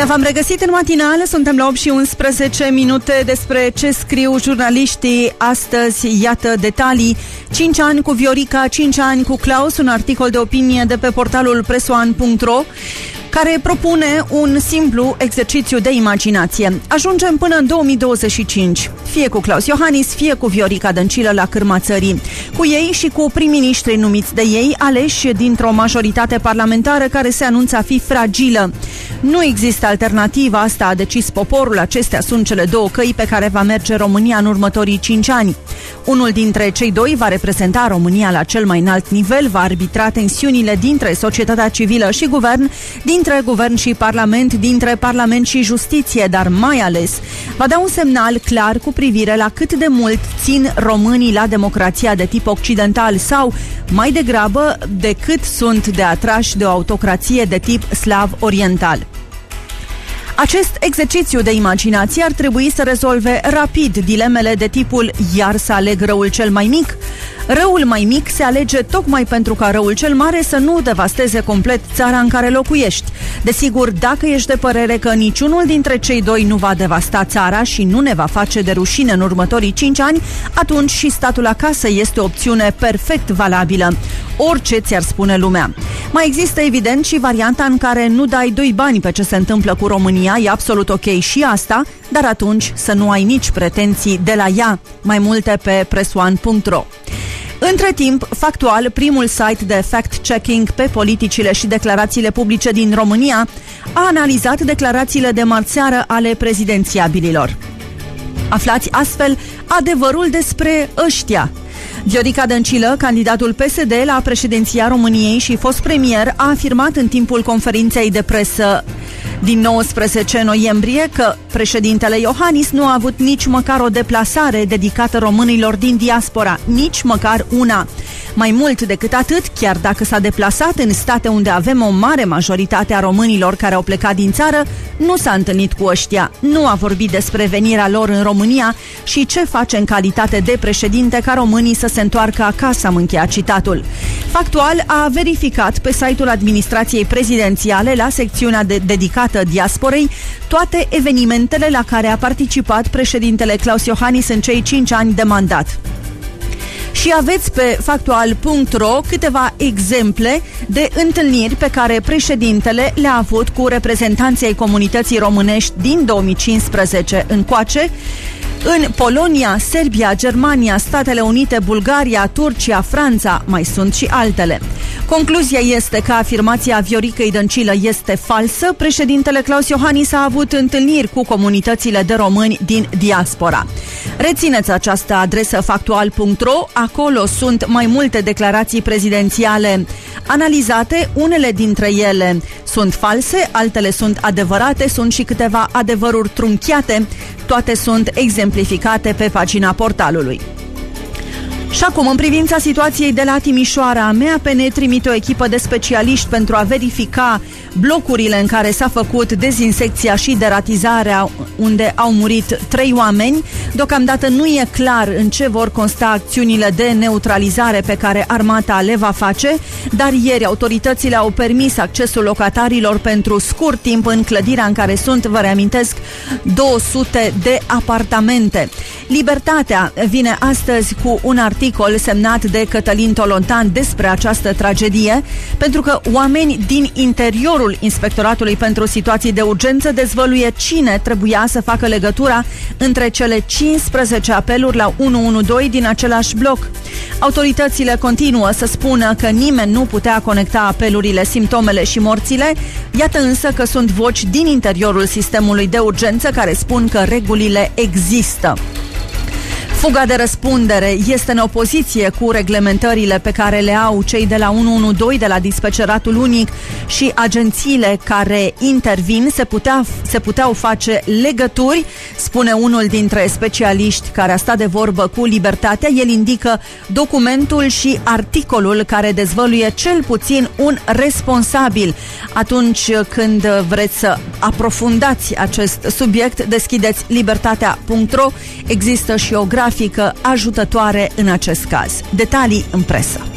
Bine v-am regăsit în matinală, suntem la 8 și 11 minute despre ce scriu jurnaliștii astăzi. Iată detalii. 5 ani cu Viorica, 5 ani cu Claus, un articol de opinie de pe portalul presoan.ro care propune un simplu exercițiu de imaginație. Ajungem până în 2025, fie cu Claus Iohannis, fie cu Viorica Dăncilă la cârma țării. Cu ei și cu prim-ministrii numiți de ei, aleși dintr-o majoritate parlamentară care se anunță a fi fragilă. Nu există alternativă, asta a decis poporul, acestea sunt cele două căi pe care va merge România în următorii 5 ani. Unul dintre cei doi va reprezenta România la cel mai înalt nivel, va arbitra tensiunile dintre societatea civilă și guvern, dintre guvern și parlament, dintre parlament și justiție, dar mai ales va da un semnal clar cu privire la cât de mult țin românii la democrația de tip occidental sau, mai degrabă, de cât sunt de atrași de o autocrație de tip slav oriental. Acest exercițiu de imaginație ar trebui să rezolve rapid dilemele de tipul iar să aleg răul cel mai mic? Răul mai mic se alege tocmai pentru ca răul cel mare să nu devasteze complet țara în care locuiești. Desigur, dacă ești de părere că niciunul dintre cei doi nu va devasta țara și nu ne va face de rușine în următorii 5 ani, atunci și statul acasă este o opțiune perfect valabilă. Orice ți-ar spune lumea. Mai există evident și varianta în care nu dai doi bani pe ce se întâmplă cu România, e absolut ok și asta, dar atunci să nu ai nici pretenții de la ea. Mai multe pe presoan.ro între timp, Factual, primul site de fact-checking pe politicile și declarațiile publice din România, a analizat declarațiile de marțeară ale prezidențiabililor. Aflați astfel adevărul despre ăștia. Viorica Dăncilă, candidatul PSD la președinția României și fost premier, a afirmat în timpul conferinței de presă din 19 noiembrie că președintele Iohannis nu a avut nici măcar o deplasare dedicată românilor din diaspora, nici măcar una. Mai mult decât atât, chiar dacă s-a deplasat în state unde avem o mare majoritate a românilor care au plecat din țară, nu s-a întâlnit cu ăștia, nu a vorbit despre venirea lor în România și ce face în calitate de președinte ca românii să se întoarcă acasă, am încheiat citatul. Factual a verificat pe site-ul administrației prezidențiale la secțiunea de dedicată diasporei toate evenimentele la care a participat președintele Claus Iohannis în cei 5 ani de mandat. Și aveți pe factual.ro câteva exemple de întâlniri pe care președintele le-a avut cu reprezentanții ai comunității românești din 2015 încoace, în Polonia, Serbia, Germania, Statele Unite, Bulgaria, Turcia, Franța, mai sunt și altele. Concluzia este că afirmația Vioricăi Dăncilă este falsă. Președintele Claus Iohannis a avut întâlniri cu comunitățile de români din diaspora. Rețineți această adresă factual.ro, acolo sunt mai multe declarații prezidențiale analizate, unele dintre ele sunt false, altele sunt adevărate, sunt și câteva adevăruri trunchiate, toate sunt exemplificate pe pagina portalului. Și acum, în privința situației de la Timișoara, MAPN trimite o echipă de specialiști pentru a verifica blocurile în care s-a făcut dezinsecția și deratizarea, unde au murit trei oameni. Deocamdată nu e clar în ce vor consta acțiunile de neutralizare pe care armata le va face, dar ieri autoritățile au permis accesul locatarilor pentru scurt timp în clădirea în care sunt, vă reamintesc, 200 de apartamente. Libertatea vine astăzi cu un articol semnat de Cătălin Tolontan despre această tragedie, pentru că oameni din interiorul Inspectoratului pentru Situații de Urgență dezvăluie cine trebuia să facă legătura între cele 15 apeluri la 112 din același bloc. Autoritățile continuă să spună că nimeni nu putea conecta apelurile, simptomele și morțile, iată însă că sunt voci din interiorul sistemului de urgență care spun că regulile există. Fuga de răspundere este în opoziție cu reglementările pe care le au cei de la 112, de la dispeceratul unic și agențiile care intervin. Se, putea, se puteau face legături, spune unul dintre specialiști care a stat de vorbă cu Libertatea. El indică documentul și articolul care dezvăluie cel puțin un responsabil. Atunci când vreți să aprofundați acest subiect, deschideți libertatea.ro. Există și o grafică ajutătoare în acest caz. Detalii în presă.